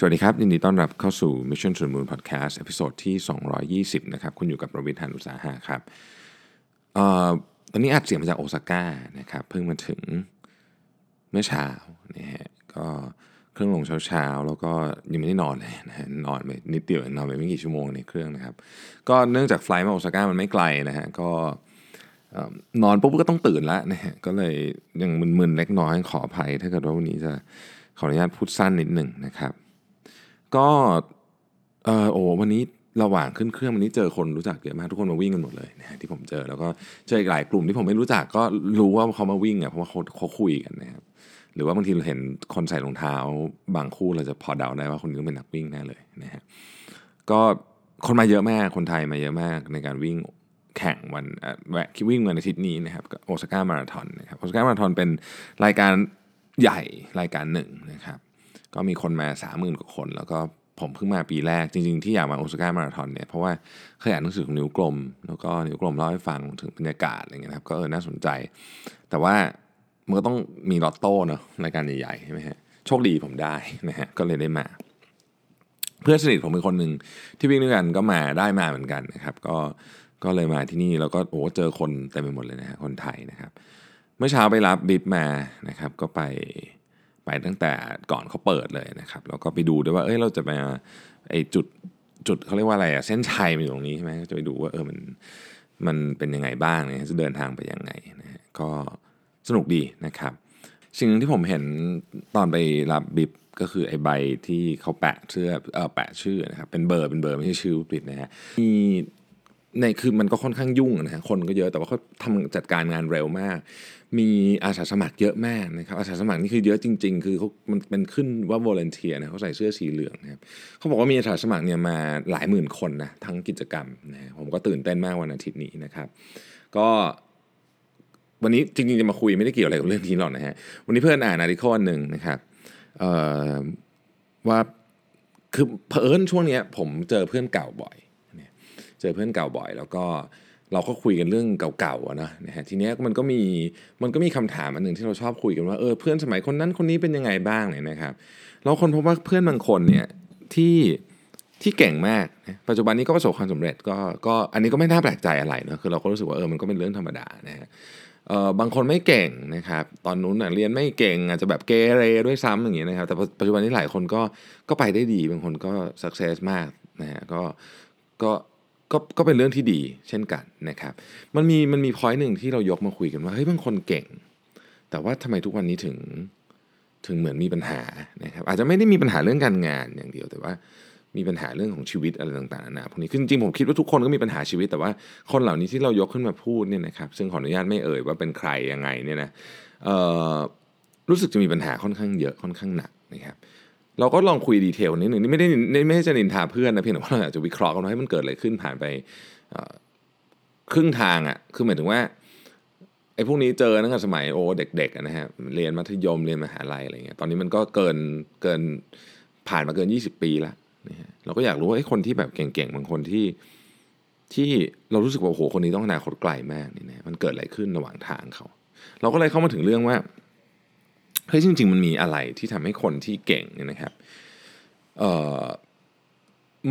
สวัสดีครับ ยินดีต้อนรับเข้าสู่ Mission to the Moon Podcast ตอนที่ 220 นะครับ คุณอยู่กับประวิทยานุสาหะครับออตอนนี้อัดเสียงมาจากโอซาก้านะครับ เพิ่งมาถึงเมื่อเช้านะฮะก็เครื่องลงเช้าๆ แล้วก็ยังไม่ได้นอนเลยนะฮะนอนไปนิดเดียวนอนไปไม่กี่ชั่วโมงในเครื่องนะครับ ก็เนื่องจากไฟล์มาโอซาก้ามันไม่ไกลนะฮะก็นอนปุ๊บก็ต้องตื่นแล้วนะฮะก็เลยยังมึนๆเล็กน้อยขออภัย ถ้าเกิดว่าวันนี้จะขออนุญาตพูดสั้นนิดหนึ่งนะครับ ก็เออโอ้วันนี้ระหว่างขึ้นเครื่องวันนี้เจอคนรู้จักเยอะมากทุกคนมาวิ่งกันหมดเลยนะที่ผมเจอแล้วก็เจออีกหลายกลุ่มที่ผมไม่รู้จักก็รู้ว่าเขามาวิ่งอะเพราะว่าเขาเขาคุยกันนะครับหรือว่าบางทีเราเห็นคนใส่รองเท้า บางคู่เราจะพอเดาได้ว่าคนนี้ต้องเป็นนักวิ่งแน่เลยนะฮะก็คนมาเยอะมากคนไทยมาเยอะมากในการวิ่งแข่งวันแวะวิ่งวันอาทิตย์นี้นะครับโอซาก้ามาราธอนนะครับโอซาก้ามาราธอนเป็นรายการใหญ่รายการหนึ่งนะครับ ก็มีคนมาสามหมื่นกว่าคน แล้วก็ผมเพิ่งมาปีแรกจริงๆที่อยากมาโอซาก้ามาราธอนเนี่ยเพราะว่าเคยอ่านหนังสือของนิ้วกลม แล้วก็นิ้วกลมเล่าให้ฟังถึงบรรยากาศอะไรเงี้ยนะครับก็เออน่าสนใจ แต่ว่ามันก็ต้องมีลอตโต้เนอะรายการใหญ่ๆใช่ไหมฮะโชคดีผมได้นะฮะก็เลยได้มา เพื่อนสนิทผมเป็นคนหนึ่งที่วิ่งด้วยกันก็มาได้มาเหมือนกันนะครับ ก็ก็เลยมาที่นี่แล้วก็โอ้เจอคนเต็มไปหมดเลยนะฮะคนไทยนะครับ เมื่อเช้าไปรับบิบมานะครับ ก็ไป ไปตั้งแต่ก่อนเขาเปิดเลยนะครับแล้วก็ไปดูด้วยว่าเอ้ยเราจะมาไอจุดจุดเขาเรียกว่าอะไรอะเส้นชัยมันอยู่ตรงนี้ใช่ไหมก็จะไปดูว่าเออมันมันเป็นยังไงบ้างเนี่ยจะเดินทางไปยังไงนะฮะก็สนุกดีนะครับ สิ่งหนึ่งที่ผมเห็นตอนไปรับบิบก็คือไอ้ใบที่เขาแปะเสื้อเออแปะชื่อนะครับเป็นเบอร์เป็นเบอร์ไม่ใช่ชื่อปิดนะฮะมี ในคือมันก็ค่อนข้างยุ่งนะฮะคนก็เยอะแต่ว่าเขาทำจัดการงานเร็วมาก มีอาสาสมัครเยอะมากนะครับอาสาสมัครนี่คือเยอะจริง ๆ คือเขามันเป็นขึ้นว่า volunteer นะเขาใส่เสื้อสีเหลืองนะครับเขาบอกว่ามีอาสาสมัครเนี่ยมาหลายหมื่นคนนะทั้งกิจกรรมนะผมก็ตื่นเต้นมากวันอาทิตย์นี้นะครับ ก็วันนี้จริงๆจะมาคุยไม่ได้เกี่ยวอะไรกับเรื่องนี้หรอกนะฮะวันนี้เพื่อนอ่านอาร์ติเคิลหนึ่งนะครับว่าคือเผอิญช่วงเนี้ยผมเจอเพื่อนเก่าบ่อย เจอเพื่อนเก่าบ่อย แล้วก็เราก็คุยกันเรื่องเก่าๆอะนะนะฮะทีเนี้ยมันก็มีมันก็มีคำถามอันหนึ่งที่เราชอบคุยกันว่าเออเพื่อนสมัยคนนั้นคนนี้เป็นยังไงบ้างเนี่ยนะครับ เราคนพบว่าเพื่อนบางคนเนี่ยที่ที่เก่งมากนะปัจจุบันนี้ก็ประสบความสำเร็จก็ก็อันนี้ก็ไม่น่าแปลกใจอะไรเนะคือเราก็รู้สึกว่าเออมันก็เป็นเรื่องธรรมดานะฮะเอ่อบางคนไม่เก่งนะครับตอนนู้นน่ะเรียนไม่เก่งอาจจะแบบเกเรด้วยซ้ำอย่างเงี้ยนะครับแต่ปัจจุบันนี้หลายคนก็ก็ไปได้ดีบางคนก็สักเซสมากนะฮะก็ก็ ก็ก็เป็นเรื่องที่ดีเช่นกันนะครับ มันมีมันมีพอยต์หนึ่งที่เรายกมาคุยกันว่าเฮ้ยบางคนเก่ง แต่ว่าทำไมทุกวันนี้ถึงถึงเหมือนมีปัญหานะครับ อาจจะไม่ได้มีปัญหาเรื่องการงานอย่างเดียวแต่ว่ามีปัญหาเรื่องของชีวิตอะไรต่างๆนานาพวกนี้คือจริงผมคิดว่าทุกคนก็มีปัญหาชีวิต แต่ว่าคนเหล่านี้ที่เรายกขึ้นมาพูดเนี่ยนะครับซึ่งขออนุญาตไม่เอ่ยว่าเป็นใครยังไงเนี่ยนะเอ่อรู้สึกจะมีปัญหาค่อนข้างเยอะค่อนข้างหนักนะครับ เราก็ลองคุยดีเทลนิดหนึ่งนี่ไม่ได้ไม่ได้จะนินทาเพื่อนนะเพียงแต่ว่าเราอยากจะวิเคราะห์กันว่าให้มันเกิดอะไรขึ้นผ่านไปครึ่งทางอะคือหมายถึงว่าไอ้พวกนี้เจอตั้งแต่สมัยโอ้เด็กๆนะฮะเรียนมัธยมเรียนมหาลัยอะไรเงี้ยตอนนี้มันก็เกินเกินผ่านมาเกิน 20 ปีละนะฮะเราก็อยากรู้ว่าไอ้คนที่แบบเก่งๆบางคนที่ที่เรารู้สึกว่าโอ้โหคนนี้ต้องอนาคตไกลมากนี่นะมันเกิดอะไรขึ้นระหว่างทางเขา เราก็เลยเข้ามาถึงเรื่องว่า เฮ้ยจริง ๆ มันมีอะไรที่ทำให้คนที่เก่งเนี่ยนะครับ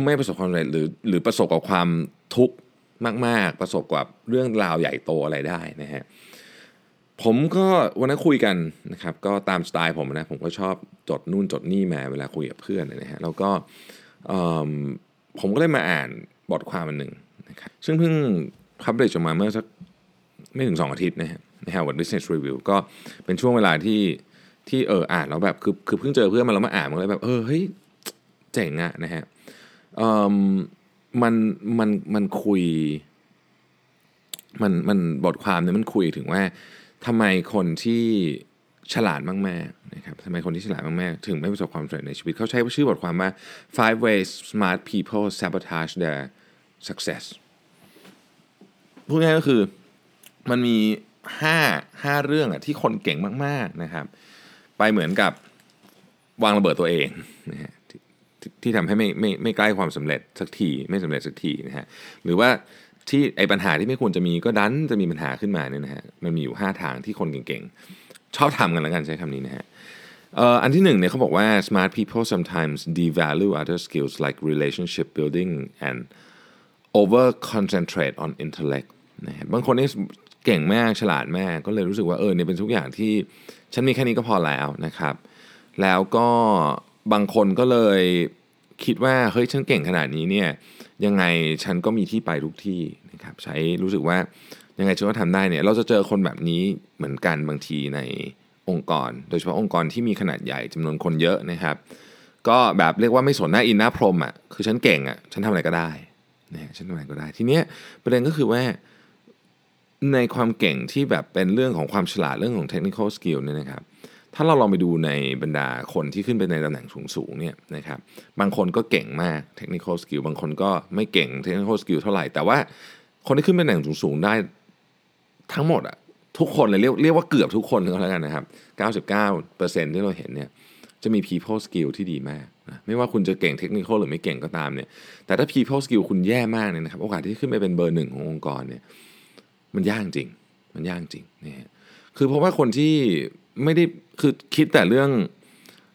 ไม่ประสบความสำเร็จหรือหรือประสบกับความทุกข์มาก ๆ ประสบกับเรื่องราวใหญ่โตอะไรได้นะฮะผมก็วันนั้นคุยกันนะครับก็ตามสไตล์ผมนะผมก็ชอบจดนู่นจดนี่มาเวลาคุยกับเพื่อนนะฮะแล้วก็ผมก็เลยมาอ่านบทความอันหนึ่งนะครับซึ่งเพิ่งพับเดชออกมาเมื่อสักไม่ถึง 2 อาทิตย์นะฮะใน Harvard Business Review ก็เป็นช่วงเวลาที่ ที่เอออ่านแล้วแบบคือคือเพิ่งเจอเพื่อนมาแล้วมาอ่านมันเลยแบบเออเฮ้ยเจ๋งอะนะฮะเอ่มมันมันมันคุย มันมันบทความเนี่ยมันคุยถึงว่าทำไมคนที่ฉลาดมากๆนะครับทำไมคนที่ฉลาดมากๆ ถึงไม่ประสบความสำเร็จในชีวิต เขาใช้ชื่อบทความว่า five ways smart people sabotage their success พูดง่ายก็คือมันมีห้าห้าเรื่องอะที่คนเก่งมากๆนะครับ ไปเหมือนกับวางระเบิดตัวเองนะฮะที่ที่ทำให้ไม่ไม่ไม่ใกล้ความสำเร็จสักทีไม่สำเร็จสักทีนะฮะหรือว่าที่ไอ้ปัญหาที่ไม่ควรจะมีก็ดันจะมีปัญหาขึ้นมาเนี่ยนะฮะมันมีอยู่ 5 ทางที่คนเก่งๆ ชอบทำกันแล้วกันใช้คำนี้นะฮะเอ่ออันที่หนึ่งเนี่ยเขาบอกว่า smart people sometimes devalue other skills like relationship building and over concentrate on intellect นะฮะบางคนนี่เก่งมากฉลาดมากก็เลยรู้สึกว่าเออเนี่ยเป็นทุกอย่างที่ ฉันมีแค่นี้ก็พอแล้วนะครับ แล้วก็บางคนก็เลยคิดว่าเฮ้ยฉันเก่งขนาดนี้เนี่ยยังไงฉันก็มีที่ไปทุกที่นะครับใช้รู้สึกว่ายังไงฉันก็ทำได้เนี่ยเราจะเจอคนแบบนี้เหมือนกันบางทีในองค์กร โดยเฉพาะองค์กรที่มีขนาดใหญ่จำนวนคนเยอะนะครับ ก็แบบเรียกว่าไม่สนหน้าอินหน้าพรมอะคือฉันเก่งอะฉันทำอะไรก็ได้นะฉันทำอะไรก็ได้ทีเนี้ยประเด็นก็คือว่า ในความเก่งที่แบบเป็นเรื่องของความฉลาดเรื่องของ technical skill เนี่ยนะครับถ้าเราลองไปดูในบรรดาคนที่ขึ้นไปในตำแหน่งสูงๆเนี่ยนะครับบางคนก็เก่งมาก technical skill บางคนก็ไม่เก่ง technical skill เท่าไหร่ แต่ว่าคนที่ขึ้นไปตำแหน่งสูงๆได้ทั้งหมดอะทุกคนเลยเรียกเรียกว่าเกือบทุกคนก็แล้วกันนะครับ 99%ที่เราเห็นเนี่ยจะมี people skill ที่ดีมากนะไม่ว่าคุณจะเก่ง technical หรือไม่เก่งก็ตามเนี่ยแต่ถ้า people skill คุณแย่มากเนี่ยนะครับโอกาสที่ขึ้นไปเป็นเบอร์หนึ่งขององค์กรเนี่ย มันยากจริง มันยากจริงนะฮะคือเพราะว่าคนที่ไม่ได้คือคิดแต่เรื่อง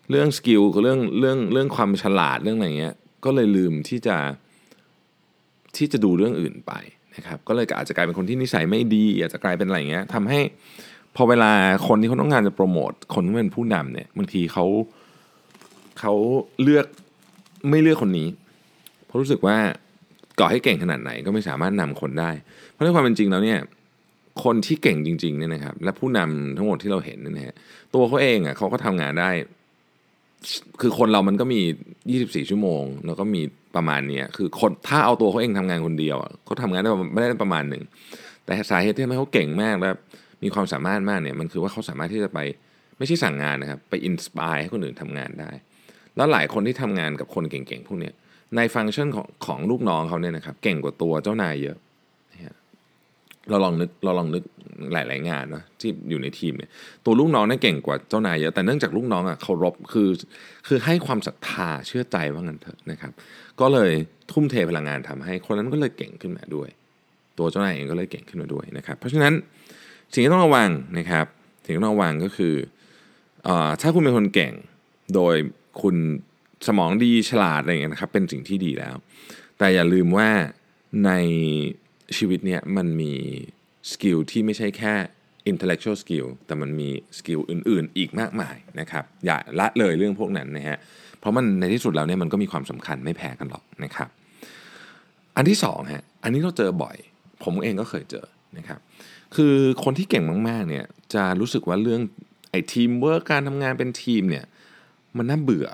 เรื่องสกิลเรื่องเรื่องเรื่องความฉลาดเรื่องอะไรเงี้ยก็เลยลืมที่จะที่จะดูเรื่องอื่นไปนะครับก็เลยอาจจะกลายเป็นคนที่นิสัยไม่ดีอาจจะกลายเป็นอะไรเงี้ยทำให้พอเวลาคนที่เขาต้องการจะโปรโมทคนที่เป็นผู้นำเนี่ยบางทีเขาเขาเลือกไม่เลือกคนนี้ เพราะรู้สึกว่า ก่อให้เก่งขนาดไหนก็ไม่สามารถนำคนได้ เพราะในความเป็นจริงแล้วเนี่ยคนที่เก่งจริงๆเนี่ยนะครับและผู้นำทั้งหมดที่เราเห็นเนี่ยนะฮะตัวเขาเองอะเขาก็ทำงานได้ คือคนเรามันก็มี 24 ชั่วโมง แล้วก็มีประมาณเนี้ยคือคนถ้าเอาตัวเขาเองทำงานคนเดียวอะเขาทำงานได้ไม่ได้ประมาณหนึ่งแต่สาเหตุที่ทำให้เขาเก่งมากและมีความสามารถมากเนี่ยมันคือว่าเขาสามารถที่จะไปไม่ใช่สั่งงานนะครับ ไปอินสปายให้คนอื่นทำงานได้ แล้วหลายคนที่ทำงานกับคนเก่งๆพวกเนี้ย ในฟังก์ชันของของลูกน้องเขาเนี่ยนะครับเก่งกว่าตัวเจ้านายเยอะนะฮะเราลองนึกเราลองนึกหลาย ๆ งานนะที่อยู่ในทีมเนี่ยตัวลูกน้องเนี่ยเก่งกว่าเจ้านายเยอะแต่เนื่องจากลูกน้องอะเคารพคือ คือให้ความศรัทธาเชื่อใจว่างั้นเถอะนะครับ ก็เลยทุ่มเทพลังงานทำให้ คนนั้นก็เลยเก่งขึ้นมาด้วย ตัวเจ้านายเองก็เลยเก่งขึ้นมาด้วยนะครับ เพราะฉะนั้นสิ่งที่ต้องระวังนะครับสิ่งที่ต้องระวังก็คือเออถ้าคุณเป็นคนเก่งโดยคุณ สมองดีฉลาดอะไรอย่างเงี้ยนะครับเป็นสิ่งที่ดีแล้ว แต่อย่าลืมว่าในชีวิตเนี้ยมันมี skill ที่ไม่ใช่แค่ intellectual skill แต่มันมี skill อื่น ๆ อีกมากมายนะครับอย่าละเลยเรื่องพวกนั้นนะฮะเพราะมันในที่สุดแล้วเนี่ยมันก็มีความสำคัญไม่แพ้กันหรอกนะครับ อันที่สองฮะอันนี้เราเจอบ่อย ผมเองก็เคยเจอนะครับคือคนที่เก่งมาก ๆ เนี่ยจะรู้สึกว่าเรื่องไอ้ทีมเวิร์กการทำงานเป็นทีมเนี่ยมันน่าเบื่อ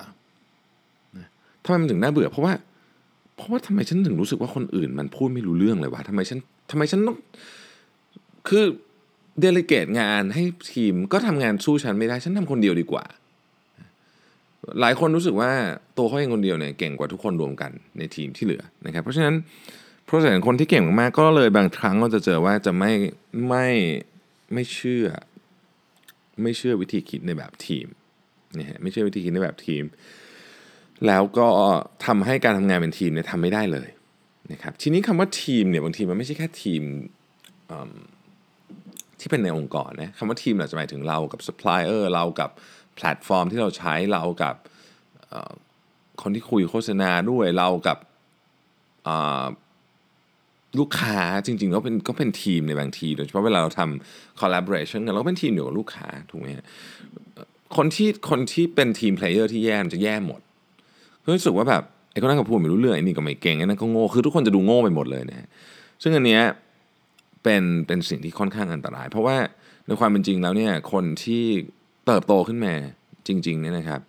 ทำไมมันถึงน่าเบื่อ เพราะว่า เพราะว่าทำไมฉันถึงรู้สึกว่าคนอื่น มันพูดไม่รู้เรื่องเลยวะทำไมฉันทำไมฉันต้องคือ delegate งานให้ทีมก็ทำงานสู้ฉันไม่ได้ฉันทำคนเดียวดีกว่า หลายคนรู้สึกว่าตัวเขาเองคนเดียวเนี่ยเก่งกว่าทุกคนรวมกันในทีมที่เหลือนะครับ เพราะฉะนั้นเพราะฉะนั้นคนที่เก่งมากๆก็เลยบางครั้งเราจะเจอว่าจะไม่ไม่ไม่เชื่อ ไม่เชื่อวิธีคิดในแบบทีมนะฮะไม่เชื่อวิธีคิดในแบบทีม แล้วก็ทำให้การทำงานเป็นทีมเนี่ยทำไม่ได้เลยนะครับทีนี้คำว่าทีมเนี่ยบางทีมันไม่ใช่แค่ทีมที่เป็นในองค์กรนะคำว่าทีมเราจะหมายถึงเรากับซัพพลายเออร์เรากับแพลตฟอร์มที่เราใช้เรากับคนที่คุยโฆษณาด้วยเรากับลูกค้าจริงๆก็เป็นก็เป็นทีมในบางที โดยเฉพาะเวลาเราทำ collaboration เราก็เป็นทีมเดียวกับลูกค้าถูกไหมคนที่คนที่เป็น team player ที่แย่มันจะแย่หมด รู้สึกว่าแบบไอ้คนนั้นก็พูดไม่รู้เรื่องไอ้นี่ก็ไม่เก่งไอ้นั่นก็โง่คือทุกคนจะดูโง่ไปหมดเลยนะซึ่งอันเนี้ยเป็นเป็นสิ่งที่ค่อนข้างอันตราย เพราะว่าในความเป็นจริงแล้วเนี่ยคนที่เติบโตขึ้นมาจริงๆเนี่ยนะครับ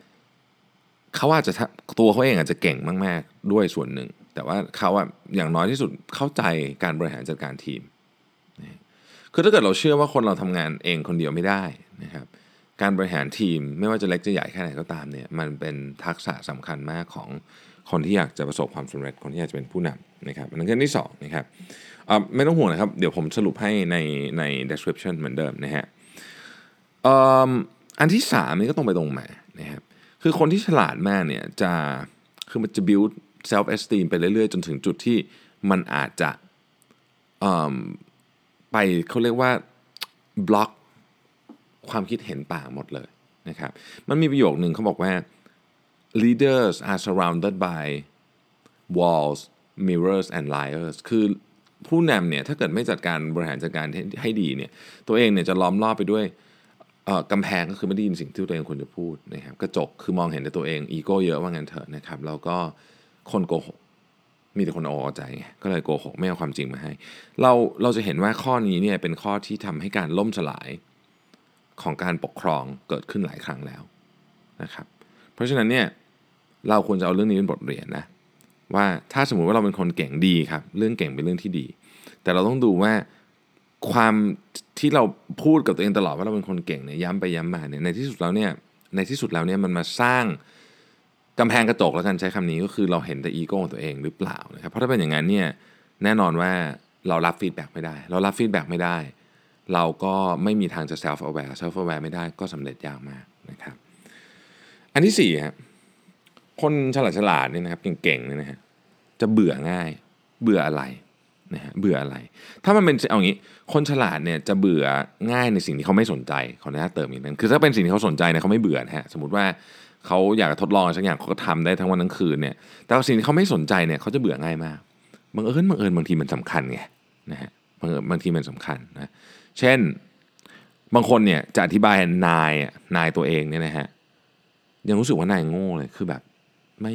เขาอาจจะตัวเขาเองอาจจะเก่งมาก ๆ ด้วยส่วนหนึ่ง แต่ว่าเขาอะอย่างน้อยที่สุดเข้าใจการบริหารจัดการทีม คือถ้าเกิดเราเชื่อว่าคนเราทำงานเองคนเดียวไม่ได้ การบริหารทีมไม่ว่าจะเล็กจะใหญ่แค่ไหนก็ตามเนี่ยมันเป็นทักษะสำคัญมากของคนที่อยากจะประสบความสำเร็จคนที่อยากจะเป็นผู้นำนะครับอันนั้นคือที่2นะครับไม่ต้องห่วงนะครับ เดี๋ยวผมสรุปให้ในใน description เหมือนเดิมนะฮะอันที่3นี่ก็ตรงไปตรงมานะครับคือคนที่ฉลาดมากเนี่ยจะคือมันจะ build self esteem ไปเรื่อยๆ จนถึงจุดที่มันอาจจะไปเขาเรียกว่าบล็อก ความคิดเห็นต่างหมดเลยนะครับมันมีประโยคหนึ่งเขาบอกว่า leaders are surrounded by walls mirrors and liars คือผู้นำเนี่ยถ้าเกิดไม่จัดการบริหารจัดการให้ดีเนี่ยตัวเองเนี่ยจะล้อมรอบไปด้วยกำแพงก็คือไม่ได้ยินสิ่งที่ตัวเองควรจะพูดนะครับกระจกคือมองเห็นแต่ตัวเองอีโก้เยอะว่างั้นเถอะนะครับแล้วก็คนโกหกมีแต่คนเอาอใจไงก็เลยโกหกไม่เอาความจริงมาให้ เราเราจะเห็นว่าข้อนี้เนี่ยเป็นข้อที่ทำให้การล่มสลาย ของการปกครองเกิดขึ้นหลายครั้งแล้วนะครับ เพราะฉะนั้นเนี่ยเราควรจะเอาเรื่องนี้เป็นบทเรียนนะว่าถ้าสมมุติว่าเราเป็นคนเก่งดีครับ เรื่องเก่งเป็นเรื่องที่ดี แต่เราต้องดูว่าความที่เราพูดกับตัวเองตลอดว่าเราเป็นคนเก่งเนี่ยย้ำไปย้ำมาเนี่ยในที่สุดแล้วเนี่ยในที่สุดแล้วเนี่ยมันมาสร้างกำแพงกระจกแล้วกันใช้คำนี้ก็คือเราเห็นแต่อีโก้ของตัวเองหรือเปล่านะครับเพราะถ้าเป็นอย่างนั้นเนี่ยแน่นอนว่าเรารับ feedback ไม่ได้ เรารับ feedback ไม่ได้ เราก็ไม่มีทางจะ self aware self aware ไม่ได้ก็สำเร็จยากมากนะครับ อันที่สี่ครับคนฉลาดฉลาดเนี่ยนะครับเก่งๆเนี่ยนะฮะจะเบื่อง่ายเบื่ออะไรนะฮะเบื่ออะไร ถ้ามันเป็นเอางี้ คนฉลาดเนี่ยจะเบื่อง่ายในสิ่งที่เขาไม่สนใจขออนุญาตเติมอีกนึงคือถ้าเป็นสิ่งที่เขาสนใจเนี่ยเขาไม่เบื่อนะฮะสมมติว่าเขาอยากทดลองสักอย่างเขาก็ทำได้ทั้งวันทั้งคืนเนี่ยแต่สิ่งที่เขาไม่สนใจเนี่ยเขาจะเบื่อง่ายมากบางเอิญบางเอิญบางทีมันสำคัญไงนะฮะบางเอิญบางทีมันสำคัญนะ เช่นบางคนเนี่ยจะอธิบายนายนายตัวเองเนี่ยนะฮะยังรู้สึกว่านายโง่เลยคือแบบไม่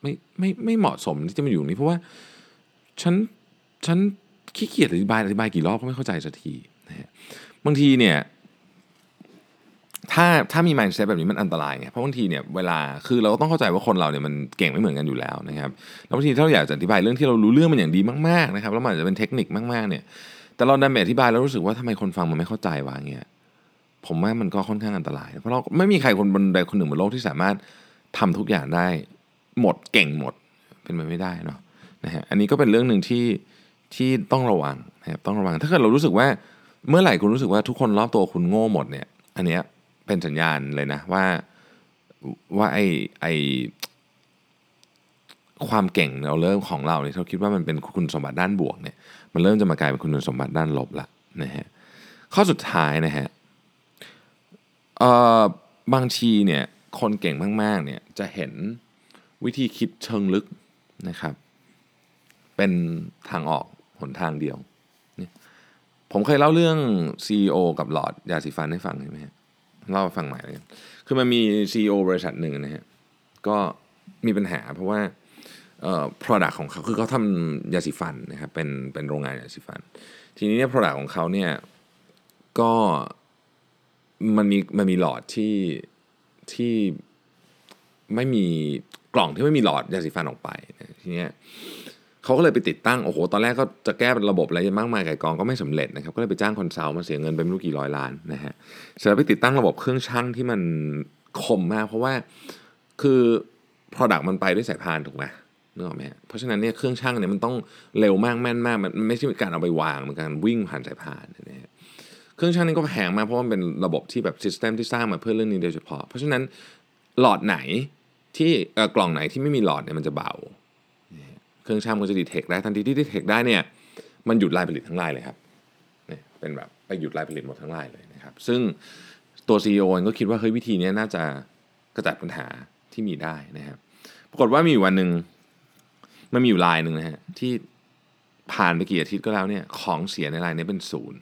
ไม่ไม่ไม่เหมาะสมที่จะมาอยู่นี้เพราะว่าฉันฉันขี้เกียจอธิบายอธิบายกี่รอบก็ไม่เข้าใจสักทีนะฮะบางทีเนี่ยถ้าถ้ามี mindset แบบนี้มันอันตรายไงเพราะบางทีเนี่ยเวลาคือเราก็ต้องเข้าใจว่าคนเราเนี่ยมันเก่งไม่เหมือนกันอยู่แล้วนะครับแล้วบางทีถ้าเราอยากจะอธิบายเรื่องที่เรารู้เรื่องมันอย่างดีมากๆนะครับแล้วมันอาจจะเป็นเทคนิคมากๆเนี่ย แต่เราดันไปอธิบายแล้วรู้สึกว่าทำไมคนฟังมันไม่เข้าใจวะเงี้ยผมว่ามันก็ค่อนข้างอันตราย เพราะเราไม่มีใครคนบนใดคนหนึ่งบนโลกที่สามารถทำทุกอย่างได้หมดเก่งหมดเป็นไปไม่ได้เนาะนะฮะอันนี้ก็เป็นเรื่องหนึ่งที่ที่ต้องระวังนะครับต้องระวัง ถ้าเกิดเรารู้สึกว่าเมื่อไหร่คุณรู้สึกว่าทุกคนรอบตัวคุณโง่หมดเนี่ย อันเนี้ยเป็นสัญญาณเลยนะว่าว่าไอไอความเก่งเราเริ่มของเราเนี่ยเราคิดว่ามันเป็นคุณสมบัติด้านบวกเนี่ย มันเริ่มจะมากลายเป็นคุณสมบัติด้านลบละนะฮะข้อสุดท้ายนะฮะบางทีเนี่ยคนเก่งมากๆเนี่ยจะเห็นวิธีคิดเชิงลึกนะครับ เป็นทางออกหนทางเดียว ผมเคยเล่าเรื่อง CEO กับหลอดยาสีฟันให้ฟังใช่ไหมเล่าฟังใหม่เลยคือมันมี CEO บริษัทหนึ่งนะฮะก็มีปัญหาเพราะว่า product ของเขาคือเขาทำยาสีฟันนะครับเป็นเป็นโรงงานยาสีฟัน ทีนี้เนี่ย product ของเขาเนี่ยก็มันมีมันมีหลอดที่ที่ไม่มีกล่องที่ไม่มีหลอดยาสีฟันออกไปทีเนี้ยเขาก็เลยไปติดตั้งโอ้โหตอนแรกก็จะแก้ระบบอะไรมากมายก่ายกองก็ไม่สำเร็จนะครับก็เลยไปจ้าง consult มาเสียเงินไปไม่รู้กี่ร้อยล้านนะฮะเสร็จแล้วไปติดตั้งระบบเครื่องช่างที่มันคมมาก เพราะว่าคือ Product มันไปด้วยสายพานถูกไหม นึกออกไหมเพราะฉะนั้นเนี่ยเครื่องช่างเนี่ยมันต้องเร็วมากแม่นมากมันไม่ใช่การเอาไปวางมันการวิ่งผ่านสายพานนะฮะเครื่องช่างนี่ก็แพงมากเพราะมันเป็นระบบที่แบบซิสเต็มที่สร้างมาเพื่อเรื่องนี้โดยเฉพาะ เพราะฉะนั้นหลอดไหนที่กล่องไหนที่ไม่มีหลอดเนี่ยมันจะเบา เครื่องช่างมันจะดีเทคได้ทันทีที่ดีเทคได้เนี่ยมันหยุดลายผลิตทั้งลายเลยครับเนี่ยเป็นแบบไปหยุดลายผลิตหมดทั้งลายเลยนะครับ ซึ่งตัว CEO ก็คิดว่าเฮ้ยวิธีนี้น่าจะกระจัดปัญหาที่มีได้นะครับ ปรากฏว่ามีวันหนึ่ง มันมีอยู่ลายหนึ่งนะฮะที่ผ่านไปกี่อาทิตย์ก็แล้วเนี่ยของเสียในลายนี้เป็นศูนย์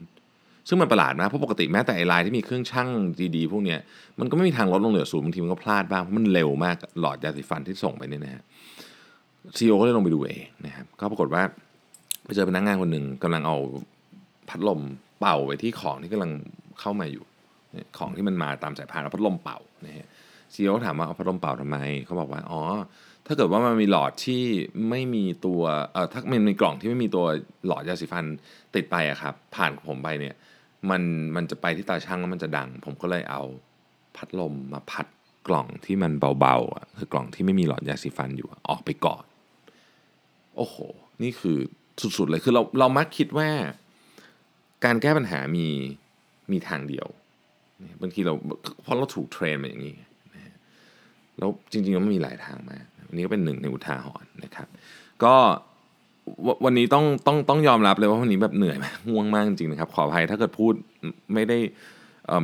ซึ่งมันประหลาดนะเพราะปกติแม้แต่ไอไลน์ที่มีเครื่องช่างดีๆพวกเนี้ยมันก็ไม่มีทางลดลงเหลือศูนย์บางทีมันก็พลาดบ้างเพราะมันเร็วมากหลอดยาสีฟันที่ส่งไปเนี่ยนะฮะซีโอก็เลยลงไปดูเองนะครับก็ปรากฏว่าไปเจอพนักงานคนหนึ่งกำลังเอาพัดลมเป่าไปที่ของที่กำลังเข้ามาอยู่ของที่มันมาตามสายพานเอาพัดลมเป่านะฮะซีโอถามว่าเอาพัดลมเป่าทำไมเขาบอกว่าอ๋อ ถ้าเกิดว่ามันมีหลอดที่ไม่มีตัวเอ่อถ้ามันมีกล่องที่ไม่มีตัวหลอดยาสีฟันติดไปอะครับ ผ่านผมไปเนี่ย มันมันจะไปที่ตาช่างแล้วมันจะดัง ผมก็เลยเอาพัดลมมาพัดกล่องที่มันเบาๆอะคือกล่องที่ไม่มีหลอดยาสีฟันอยู่ออกไปก่อน โอ้โห นี่คือสุดๆเลยคือเราเรามักคิดว่า การแก้ปัญหามีมีทางเดียวบางทีเราเพราะเราถูกเทรนมาอย่างนี้แล้วจริงๆมันมีหลายทางมาก อันนี้ก็เป็นหนึ่งในอุทาหรณ์นะครับ ก็วันนี้ต้องต้องต้องยอมรับเลยว่าวันนี้แบบเหนื่อยมากง่วงมากจริงๆนะครับขออภัยถ้าเกิดพูดไม่ได้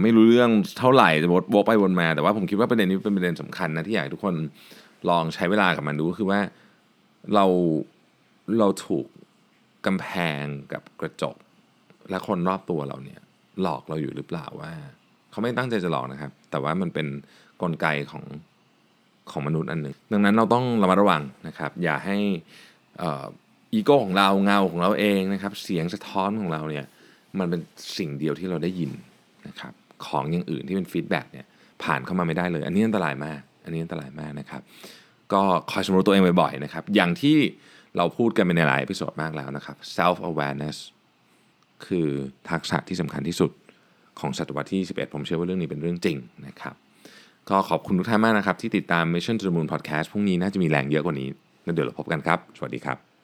ไม่รู้เรื่องเท่าไหร่จะวกไปวนมาแต่ว่าผมคิดว่าประเด็นนี้เป็นประเด็นสำคัญนะที่อยากให้ทุกคนลองใช้เวลากับมันดูก็คือว่าเราเราถูกกำแพงกับกระจก และคนรอบตัวเราเนี่ยหลอกเราอยู่หรือเปล่าว่า เขาไม่ตั้งใจจะหลอกนะครับ แต่ว่ามันเป็นกลไกของ ของมนุษย์อันหนึ่งดังนั้นเราต้องระมัดระวังนะครับ อย่าให้อีโก้ของเราเงาของเราเองนะครับ เสียงสะท้อนของเราเนี่ยมันเป็นสิ่งเดียวที่เราได้ยินนะครับของอย่างอื่นที่เป็น feedback เนี่ยผ่านเข้ามาไม่ได้เลย อันนี้อันตรายมาก อันนี้อันตรายมากนะครับ ก็คอยสำรวจตัวเองบ่อยๆนะครับ อย่างที่เราพูดกันไปในหลาย episode มากแล้วนะครับ self awareness คือทักษะที่สำคัญที่สุดของศตวรรษที่ 21 ผมเชื่อว่าเรื่องนี้เป็นเรื่องจริงนะครับ ก็ขอบคุณทุกท่านมากนะครับ ที่ติดตาม Mission to the Moon Podcast พรุ่งนี้น่าจะมีแรงเยอะกว่านี้แล้วเดี๋ยวเราพบกันครับ สวัสดีครับ